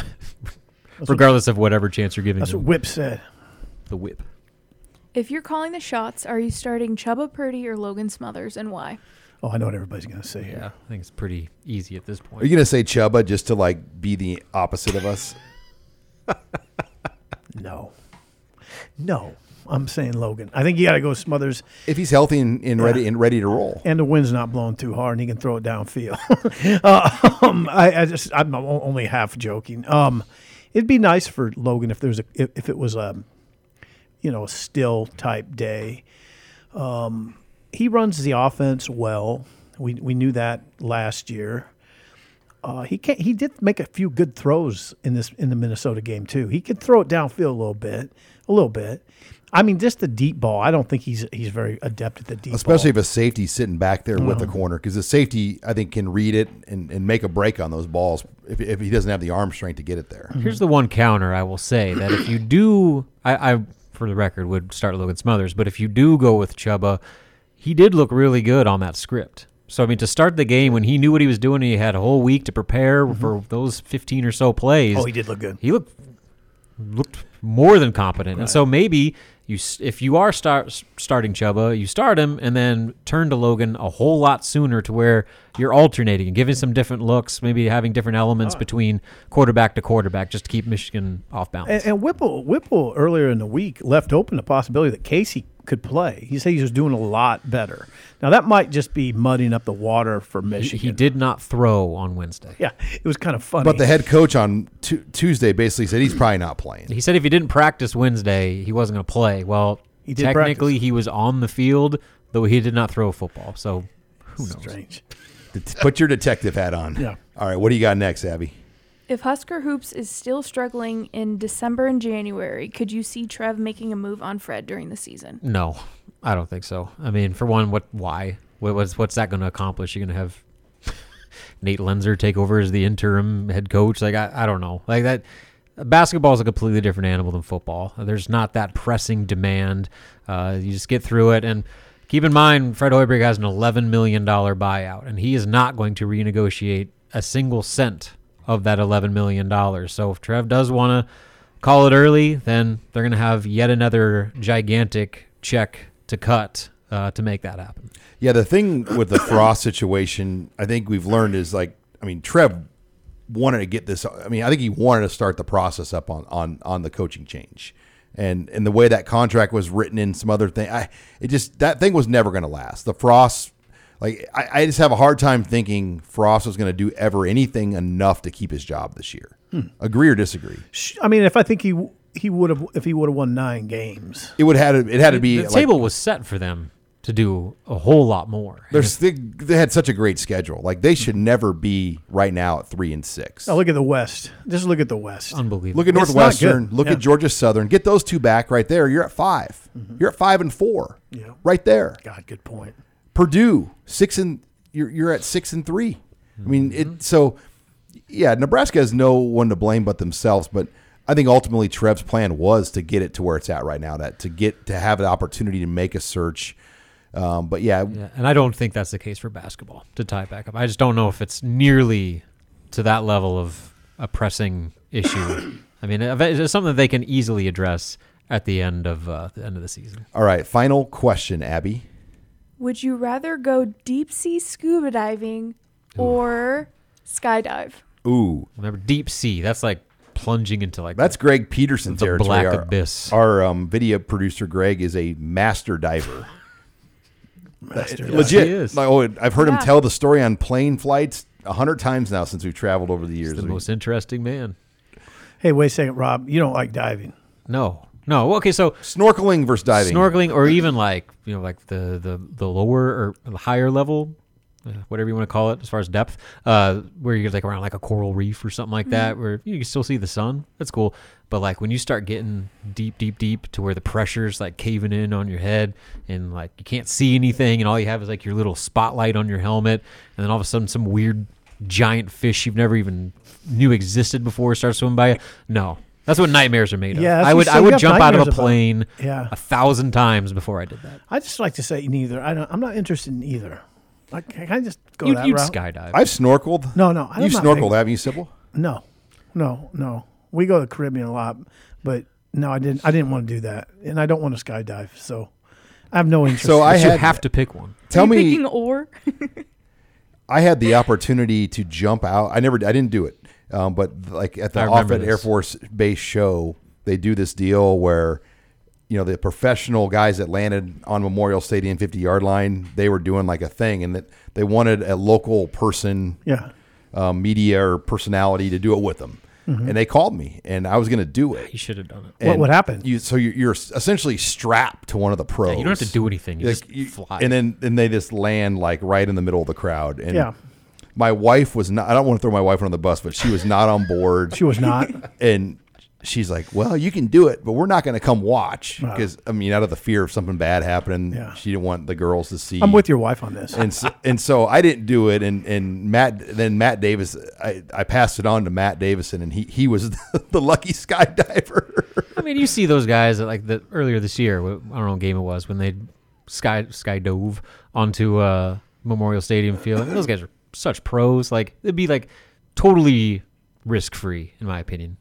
what- regardless of whatever chance you're giving That's them. what Whip said. The whip. If you're calling the shots, are you starting Chubba Purdy or Logan Smothers and why? Oh, I know what everybody's going to say Yeah, here. I think it's pretty easy at this point. Are you gonna say Chuba just to like be the opposite of us? No. No. I'm saying Logan. I think you got to go Smothers. If he's healthy and, and ready and ready to roll. And the wind's not blowing too hard, and he can throw it downfield. uh, um, I, I just I'm only half joking. Um, it'd be nice for Logan if there's a if, if it was a you know, still type day. Um, he runs the offense well. We we knew that last year. Uh, he can He did make a few good throws in this in the Minnesota game too. He could throw it downfield a little bit, a little bit. I mean, just the deep ball. I don't think he's he's very adept at the deep. Ball. Especially ball. if a safety's sitting back there with the Mhm. corner, because the safety I think can read it and, and make a break on those balls if, if he doesn't have the arm strength to get it there. Here's the one counter I will say that if you do, I, I for the record would start Logan Smothers, but if you do go with Chubba, he did look really good on that script. So I mean, to start the game when he knew what he was doing, he had a whole week to prepare mm-hmm. for those 15 or so plays. Oh, he did look good. He looked looked more than competent, and so maybe you, if you are start starting Chubba, you start him and then turn to Logan a whole lot sooner to where you're alternating and giving some different looks, maybe having different elements between quarterback to quarterback, just to keep Michigan off balance. And, and Whipple, Whipple earlier in the week left open the possibility that Casey could play. He said he was doing a lot better. Now that might just be mudding up the water for Michigan. he did not throw on Wednesday. Yeah, it was kind of funny. But the head coach on Tu Tuesday basically said he's probably not playing. He said if he didn't practice Wednesday, he wasn't going to play. Well, He did technically he was on the field, though he did not throw a football. So who knows? Strange. Put your detective hat on. Yeah. All right. What do you got next, Abby? If Husker Hoops is still struggling in December and January, could you see Trev making a move on Fred during the season? No, I don't think so. I mean, for one, what? Why? What, what's what's that going to accomplish? You're going to have Nate Loenser take over as the interim head coach? Like I, I don't know. Like that. Basketball is a completely different animal than football. There's not that pressing demand. Uh, you just get through it and. Keep in mind, Fred Hoiberg has an $11 million buyout, and he is not going to renegotiate a single cent of that $11 million. So if Trev does want to call it early, then they're going to have yet another gigantic check to cut uh, to make that happen. Yeah, the thing with the Frost situation, I think we've learned is like, I mean, Trev wanted to get this. I mean, I think he wanted to start the process up on on on the coaching change, and and the way that contract was written in some other thing, I it just that thing was never going to last. The Frost, like, I, I just have a hard time thinking Frost was going to do ever anything enough to keep his job this year. Hmm. Agree or disagree? I mean, if I think he he would have if he would have won nine games, It would had it had to be the like- table was set for them to do a whole lot more. There's they, they had such a great schedule. Like they should never be right now at three and six. Oh, look at the West. Just look at the West. Unbelievable. Look at Northwestern. Look Yeah. at Georgia Southern. Get those two back right there. You're at 5 you You're at five and four. Yeah. Right there. God, good point. Purdue six and you're you're at six and three. I mean Mm-hmm. it. So yeah, Nebraska has no one to blame but themselves. But I think ultimately Trev's plan was to get it to where it's at right now. That to get to have the opportunity to make a search. Um, but yeah, Yeah, and I don't think that's the case for basketball. To tie it back up, I just don't know if it's nearly to that level of a pressing issue. I mean, it's something that they can easily address at the end of uh, the end of the season. All right, final question, Abby. Would you rather go deep sea scuba diving or skydive? Ooh, remember deep sea? That's like plunging into like That's Greg Peterson the territory. black our, abyss. Our um, video producer Greg is a master diver. Master diver. Legit. He is. Like, oh, I've heard Yeah. him tell the story on plane flights a hundred times now since we've traveled over the years. the We- most interesting man. Hey, wait a second, Rob. You don't like diving. No, no. Okay, so snorkeling versus diving. snorkeling, or even like you know, like the the the lower or higher level, uh, whatever you want to call it, as far as depth, uh, where you're like around like a coral reef or something like that, where you can still see the sun. That's cool. But like when you start getting deep, deep, deep to where the pressure's like caving in on your head, and like you can't see anything, and all you have is like your little spotlight on your helmet, and then all of a sudden some weird giant fish you've never even knew existed before starts swimming by you. No. That's what nightmares are made of. Yeah, I would I would jump out of a nightmares about- plane Yeah. a thousand times before I did that. I just like to say neither. I don't, I'm not interested in either. Like, can I just go You'd- that you'd route? skydive. I've snorkeled. No, no, I'm You've not snorkeled, haven't you, Sipple? No, no, no. We go to the Caribbean a lot, but no, I didn't. I didn't want to do that, and I don't want to skydive. So I have no interest. So I you had have to pick one. Tell Are you me, picking or? I had the opportunity to jump out. I never, I didn't do it, um, but like at the I remember Offutt Air. Force Base show, they do this deal where, you know, the professional guys that landed on Memorial Stadium 50 yard line, they were doing like a thing, and that they wanted a local person, Yeah. um, media or personality to do it with them. Mhm. and they called me, and I was going to do it. You should have done it. What- And what happened? You so you're, you're essentially strapped to one of the pros. you don't have to do anything. You Like, just fly. and then and they just land like right in the middle of the crowd. And Yeah. My wife was not. I don't want to throw my wife on the bus, but she was not on board. She was not? and she's like, "Well, you can do it, but we're not going to come watch Wow. because I mean, out of the fear of something bad happening, she didn't want the girls to see." I'm with your wife on this. And so, and so I didn't do it, and and Matt then Matt Davis, I, I passed it on to Matt Davison, and he he was the lucky skydiver. I mean, you see those guys that like the earlier this year. wh- I don't know what game it was when they sky sky dove onto uh, Memorial Stadium field. those guys are such pros. Like it'd be like totally risk free, in my opinion.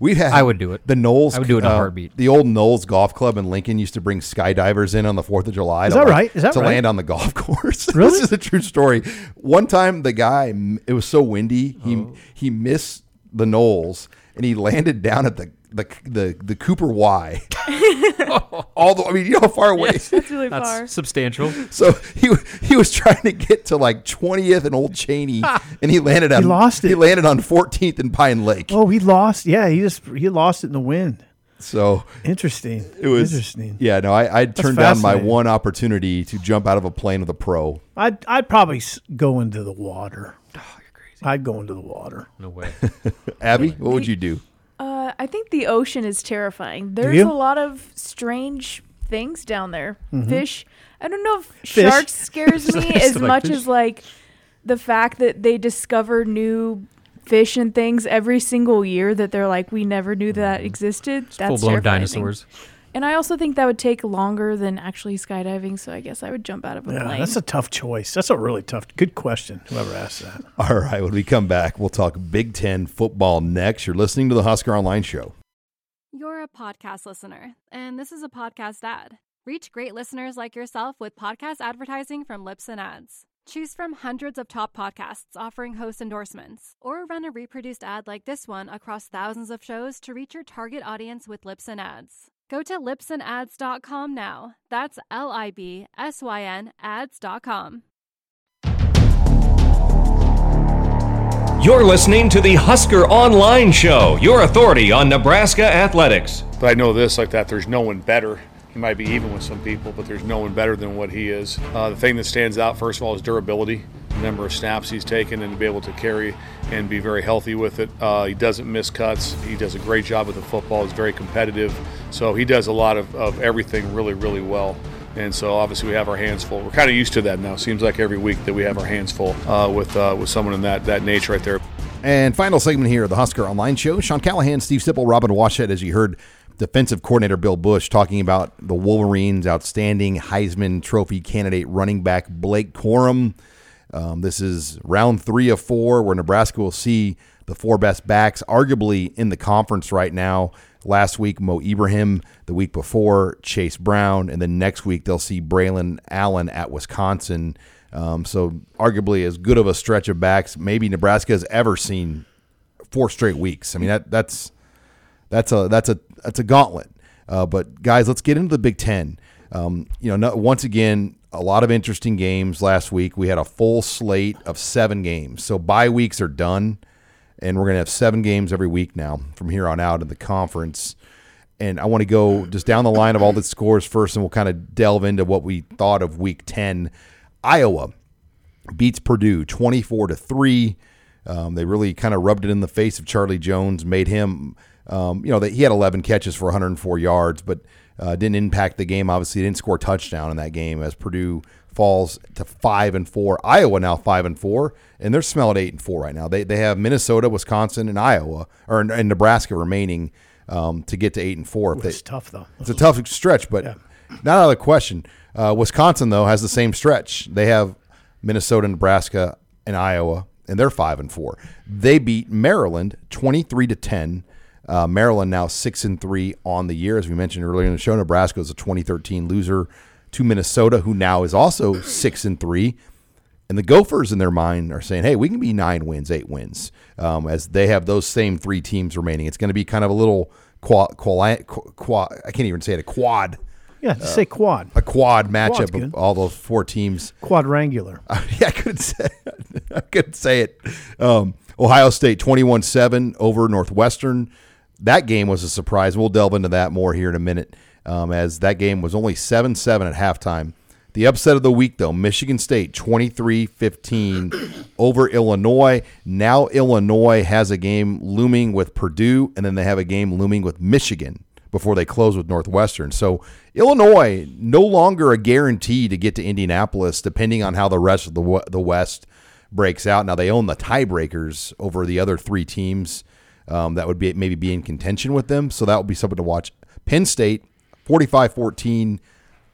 We had I would do it. The Knowles, I would do it in a uh, heartbeat. The old Knowles Golf Club in Lincoln used to bring skydivers in on the Fourth of July. Is to, that like- right? Is that to right? land on the golf course? Really? this is a true story. One time, the guy it was so windy, he Oh. he missed the Knowles and he landed down at the the the, the Cooper Y. All the I mean, you know how far away? Yes, that's really That's far. substantial. So he he was trying to get to like 20th and Old Cheney, and he landed on He lost it. He landed on 14th and Pine Lake. Oh, he lost. Yeah, he just he lost it in the wind. So Interesting. It was interesting. Yeah, no, I, I turned down my one opportunity to jump out of a plane with a pro. I'd I'd probably go into the water. Oh, you're crazy. I'd go into the water. No way. Abby, what would you do? Uh, I think the ocean is terrifying. There's a lot of strange things down there. Mhm. Fish. I don't know if Fish? sharks scares me as like much fish. as like the fact that they discover new fish and things every single year that they're like we never knew that existed. That's Full blown dinosaurs. And I also think that would take longer than actually skydiving, so I guess I would jump out of a Yeah, plane. that's a tough choice. That's a really tough. Good question. Whoever asked that. All right, when we come back, we'll talk Big Ten football next. You're listening to the Husker Online Show. You're a podcast listener, and this is a podcast ad. Reach great listeners like yourself with podcast advertising from Libsyn Ads. Choose from hundreds of top podcasts offering host endorsements, or run a reproduced ad like this one across thousands of shows to reach your target audience with Libsyn Ads. Go to libsynads.com now. That's L I B S Y N ads.com. You're listening to the Husker Online Show, your authority on Nebraska athletics. But I know this like that. There's no one better. He might be even with some people, but there's no one better than what he is. Uh, the thing that stands out, first of all, is durability. Number of snaps he's taken and to be able to carry and be very healthy with it. Uh, he doesn't miss cuts. He does a great job with the football. He's very competitive. So he does a lot of, of everything really, really well. And so obviously we have our hands full. We're kind of used to that now. Seems like every week that we have our hands full uh, with uh, with someone in that that nature right there. And final segment here the Husker Online Show. Sean Callahan, Steve Sipple, Robin Washut, as you heard defensive coordinator Bill Busch talking about the Wolverines' outstanding Heisman Trophy candidate running back Blake Corum. Um, this is round three of four where Nebraska will see the four best backs, arguably in the conference right now. Last week, Mo Ibrahim. The week before, Chase Brown. And then next week, they'll see Braelon Allen at Wisconsin. Um, so, arguably as good of a stretch of backs maybe Nebraska has ever seen four straight weeks. I mean, that that's that's a that's a that's a gauntlet. Uh, but guys, let's get into the Big Ten. Um, you know, no, once again, a lot of interesting games last week. We had a full slate of seven games. So bye weeks are done, and we're gonna have seven games every week now from here on out in the conference. And I want to go just down the line of all the scores first, and we'll kind of delve into what we thought of Week Ten. Iowa beats Purdue 24 to 3. Um, they really kind of rubbed it in the face of Charlie Jones, made him, um, you know, that he had 11 catches for 104 yards, but uh, didn't impact the game. Obviously, didn't score a touchdown in that game as Purdue falls to five and four. Iowa now five and four, and they're smelling eight and four right now. They they have Minnesota, Wisconsin, and Iowa or and Nebraska remaining um, to get to eight and four. If they, It's tough though. it's a tough stretch, but not out of the question. Uh, Wisconsin though has the same stretch. They have Minnesota, Nebraska, and Iowa, and they're five and four. They beat Maryland twenty three to ten. Uh, Maryland now six and three on the year, as we mentioned earlier in the show. Nebraska is a twenty thirteen loser to Minnesota, who now is also six and three. And the Gophers, in their mind, are saying, "Hey, we can be nine wins, eight wins," um, as they have those same three teams remaining. It's going to be kind of a little quad, quad, quad I can't even say it, a quad. Yeah, just say quad. A quad matchup of all those four teams. Quadrangular. yeah, I couldn't say I couldn't say it. Um, Ohio State 21 7 over Northwestern. That game was a surprise. We'll delve into that more here in a minute, um, as that game was only 7 7 at halftime. The upset of the week, though, Michigan State 23 15 over Illinois. Now, Illinois has a game looming with Purdue, and then they have a game looming with Michigan before they close with Northwestern. So, Illinois no longer a guarantee to get to Indianapolis, depending on how the rest of the, the West breaks out. Now, they own the tiebreakers over the other three teams um, that would be maybe be in contention with them. So, that would be something to watch. Penn State 45 14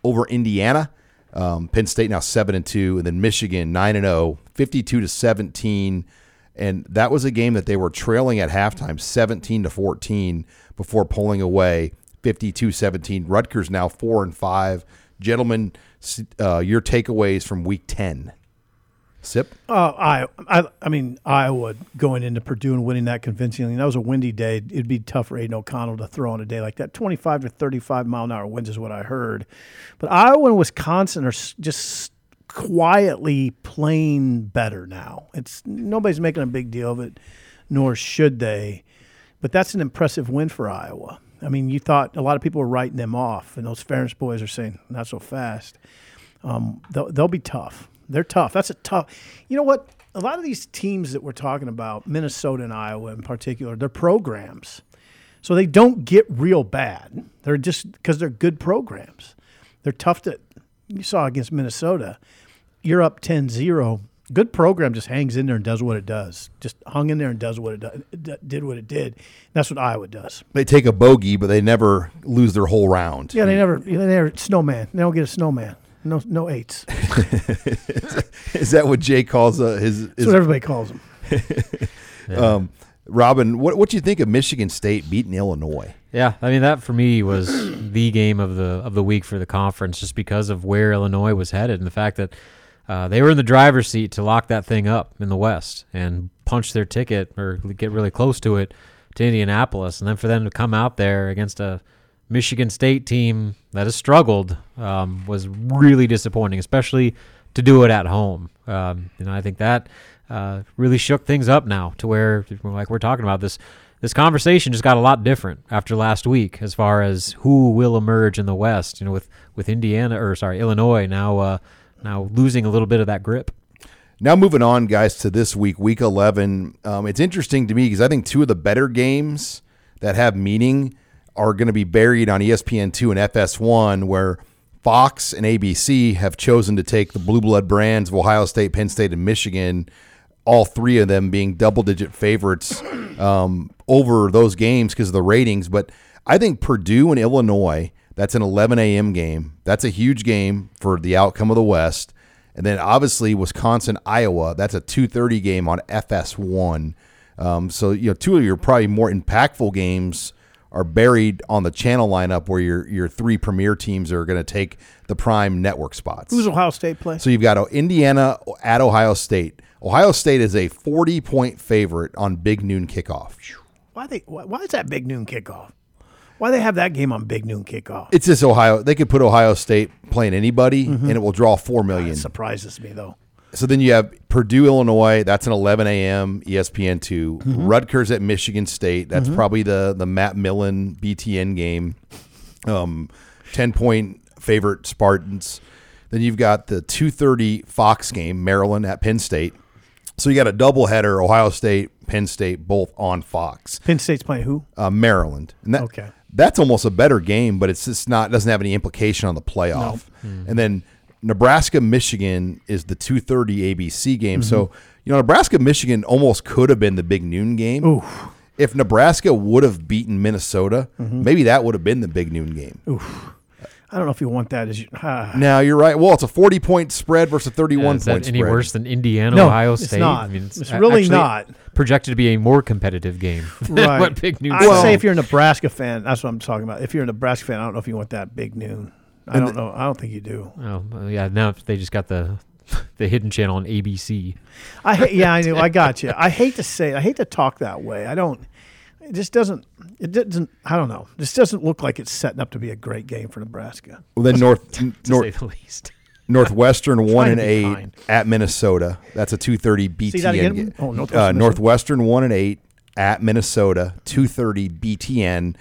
over Indiana. Um, Penn State now seven and two, and then Michigan nine and 0, 52 to 17, and that was a game that they were trailing at halftime, 17 to 14, before pulling away 52-17. Rutgers now four and five. Gentlemen, uh, your takeaways from Week 10. Sip. Uh, I, I, I mean Iowa going into Purdue and winning that convincingly. That was a windy day. It'd be tough for Aidan O'Connell to throw on a day like that. Twenty-five to thirty-five mile an hour winds is what I heard. But Iowa and Wisconsin are just quietly playing better now. It's nobody's making a big deal of it, nor should they. But that's an impressive win for Iowa. I mean, you thought a lot of people were writing them off, and those Ferentz boys are saying not so fast. Um, they'll, they'll be tough. They're tough. That's a tough. You know what? A lot of these teams that we're talking about, Minnesota and Iowa in particular, they're programs. So they don't get real bad. They're just because they're good programs. They're tough to. You saw against Minnesota, you're up 10 0. Good program just hangs in there and does what it does. Just hung in there and does what it, does, did. What it did. That's what Iowa does. They take a bogey, but they never lose their whole round. Yeah, they never. They never snowman. They don't get a snowman. No, no eights. Is that what Jay calls uh, his, his? That's what everybody calls him. yeah. um, Robin, what what do you think of Michigan State beating Illinois? Yeah, I mean that for me was the game of the of the week for the conference, just because of where Illinois was headed and the fact that uh, they were in the driver's seat to lock that thing up in the West and punch their ticket or get really close to it to Indianapolis, and then for them to come out there against a Michigan State team that has struggled um, was really disappointing, especially to do it at home. Um, and I think that uh, really shook things up now to where, like we're talking about this, this conversation just got a lot different after last week as far as who will emerge in the West. You know, with with Indiana or sorry Illinois now uh, now losing a little bit of that grip. Now moving on, guys, to this week, week eleven. Um, it's interesting to me because I think two of the better games that have meaning are going to be buried on ESPN2 and FS1, where Fox and ABC have chosen to take the blue blood brands of Ohio State, Penn State, and Michigan, all three of them being double digit favorites um, over those games because of the ratings. But I think Purdue and Illinois, that's an 11 a.m. game. That's a huge game for the outcome of the West. And then obviously Wisconsin, Iowa, that's a 2:30 game on FS1. Um, so you know, two of your probably more impactful games are buried on the channel lineup where your your three premier teams are going to take the prime network spots. Who's Ohio State play? So you've got Indiana at Ohio State. Ohio State is a 40 point favorite on Big Noon kickoff. Why they why is that Big Noon kickoff? Why they have that game on Big Noon kickoff? It's just Ohio. They could put Ohio State playing anybody, mm-hmm. and it will draw four million. That surprises me though. So then you have Purdue, Illinois. That's an 11 a.m. ESPN 2. Mm-hmm. Rutgers at Michigan State. That's mm-hmm. probably the the Matt Millen BTN game. Um, 10 point favorite Spartans. Then you've got the 2:30 Fox game, Maryland at Penn State. So you got a doubleheader, Ohio State, Penn State, both on Fox. Penn State's playing who? Uh, Maryland. And that, okay. That's almost a better game, but it's just not doesn't have any implication on the playoff. No. Mm-hmm. And then Nebraska Michigan is the 2:30 ABC game. Mm-hmm. So, you know, Nebraska Michigan almost could have been the big noon game. Oof. If Nebraska would have beaten Minnesota, mm-hmm. maybe that would have been the big noon game. Oof. I don't know if you want that as you. Uh. Now you're right. Well, it's a 40 point spread versus a 31 yeah, point spread. Any worse than Indiana, no, Ohio State? It's not. I mean, it's, it's really not projected to be a more competitive game. right. what big noon? I'd well, say if you're a Nebraska fan, that's what I'm talking about. If you're a Nebraska fan, I don't know if you want that big noon. I don't know. I don't think you do. Oh yeah, now they just got the the hidden channel on ABC. I hate, yeah, I know. I got you. I hate to say, it. I hate to talk that way. I don't. It just doesn't. It doesn't. I don't know. This doesn't look like it's setting up to be a great game for Nebraska. Well, then North to North say the least. Northwestern one and eight kind. at Minnesota. That's a two thirty BTN. that again? game. Oh, Northwestern, uh, Northwestern one and eight at Minnesota, two thirty BTN.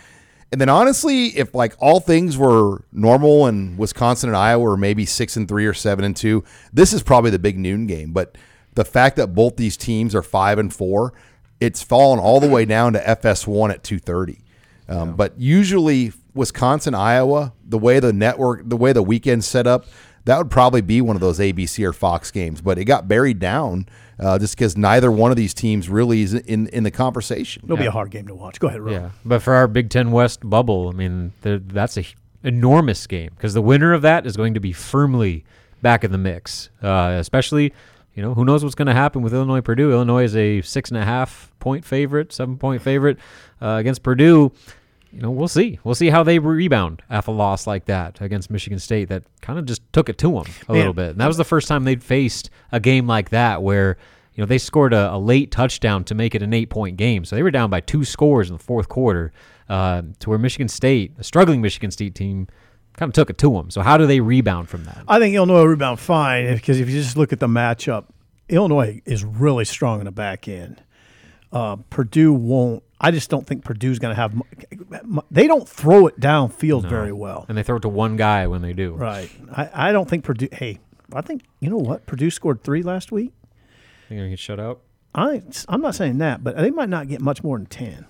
And then honestly, if like all things were normal and Wisconsin and Iowa were maybe six and three or seven and two, this is probably the big noon game. But the fact that both these teams are five and four, it's fallen all the way down to FS1 at two thirty. Um, But usually Wisconsin, Iowa, the way the network, the way the weekend set up, that would probably be one of those ABC or Fox games. But it got buried down uh, just because neither one of these teams really is in in the conversation. It'll be a hard game to watch. Go ahead, Ron. Yeah, but for our Big Ten West bubble, I mean, there- that's a h- enormous game because the winner of that is going to be firmly back in the mix. Uh, especially, you know, who knows what's going to happen with Illinois Purdue? Illinois is a six and a half point favorite, seven point favorite uh, against Purdue. You know, we'll see. We'll see how they rebound after a loss like that against Michigan State. That kind of just took it to them a Man. little bit, and that was the first time they'd faced a game like that where you know they scored a, a late touchdown to make it an eight point game. So they were down by two scores in the fourth quarter uh, to where Michigan State, a struggling Michigan State team, kind of took it to them. So how do they rebound from that? I think Illinois will rebound fine because if you just look at the matchup, Illinois is really strong in the back end. Uh, Purdue won't. I just don't think Purdue's going to have. mu- mu- They don't throw it downfield No. very well. and they throw it to one guy when they do. Right. I, I don't think Purdue. Hey, I think you know what Purdue scored three last week. They're gonna get shut out. I I'm not saying that, but they might not get much more than ten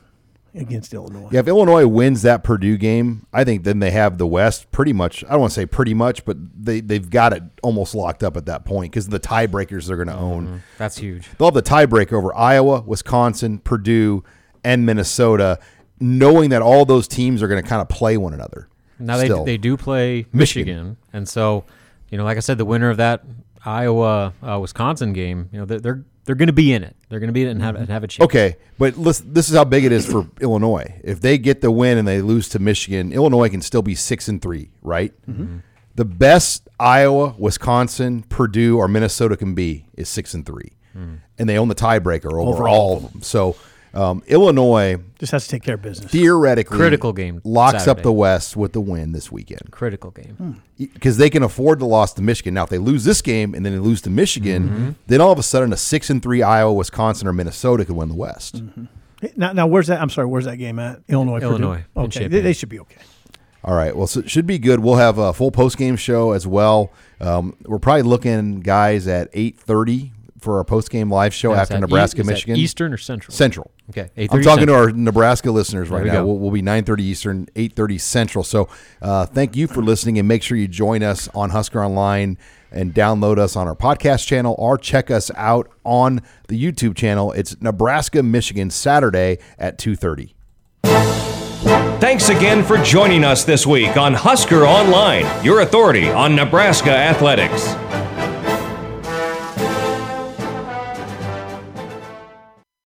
against Illinois. Yeah, if Illinois wins that Purdue game, I think then they have the West pretty much. I don't want to say pretty much, but they they've got it almost locked up at that point because the tiebreakers they're going to own. Mm-hmm. That's huge. They'll have the tiebreaker over Iowa, Wisconsin, Purdue, and Minnesota, knowing that all those teams are going to kind of play one another. Now they still. they do play Michigan. Michigan. and so you know, like I said, the winner of that Iowa uh, Wisconsin game, you know, they're they're, they're going to be in it. They're going to be in it and have, and have a chance. Okay, but listen, this is how big it is for Illinois. If they get the win and they lose to Michigan, Illinois can still be six and three, right? The best Iowa, Wisconsin, Purdue, or Minnesota can be is six and three, and they own the tiebreaker over, Over all all of them. So um, Illinois Just has to take care of business. theoretically Critical game locks up the West with the win this weekend Critical game. because they can afford the loss to Michigan. Now, if they lose this game and then they lose to Michigan, Mm-hmm. then all of a sudden a six and three Iowa, Wisconsin, or Minnesota could win the West. Now, now where's that? I'm sorry, where's that game at? Illinois. Purdue? Illinois, in Okay, they, they should be okay. All right. Well, so it should be good. We'll have a full post game show as well. Um, we're probably looking guys at eight thirty for our post game live show Now, is after that Nebraska E- is that Michigan. Eastern or Central? Central. Okay, I'm 8:30 talking to our Nebraska listeners right we now. We'll, we'll be nine thirty Eastern, eight thirty Central. So uh, thank you for listening, and make sure you join us on Husker Online and download us on our podcast channel or check us out on the YouTube channel. It's Nebraska Michigan Saturday at two thirty. Thanks again for joining us this week on Husker Online, your authority on Nebraska athletics.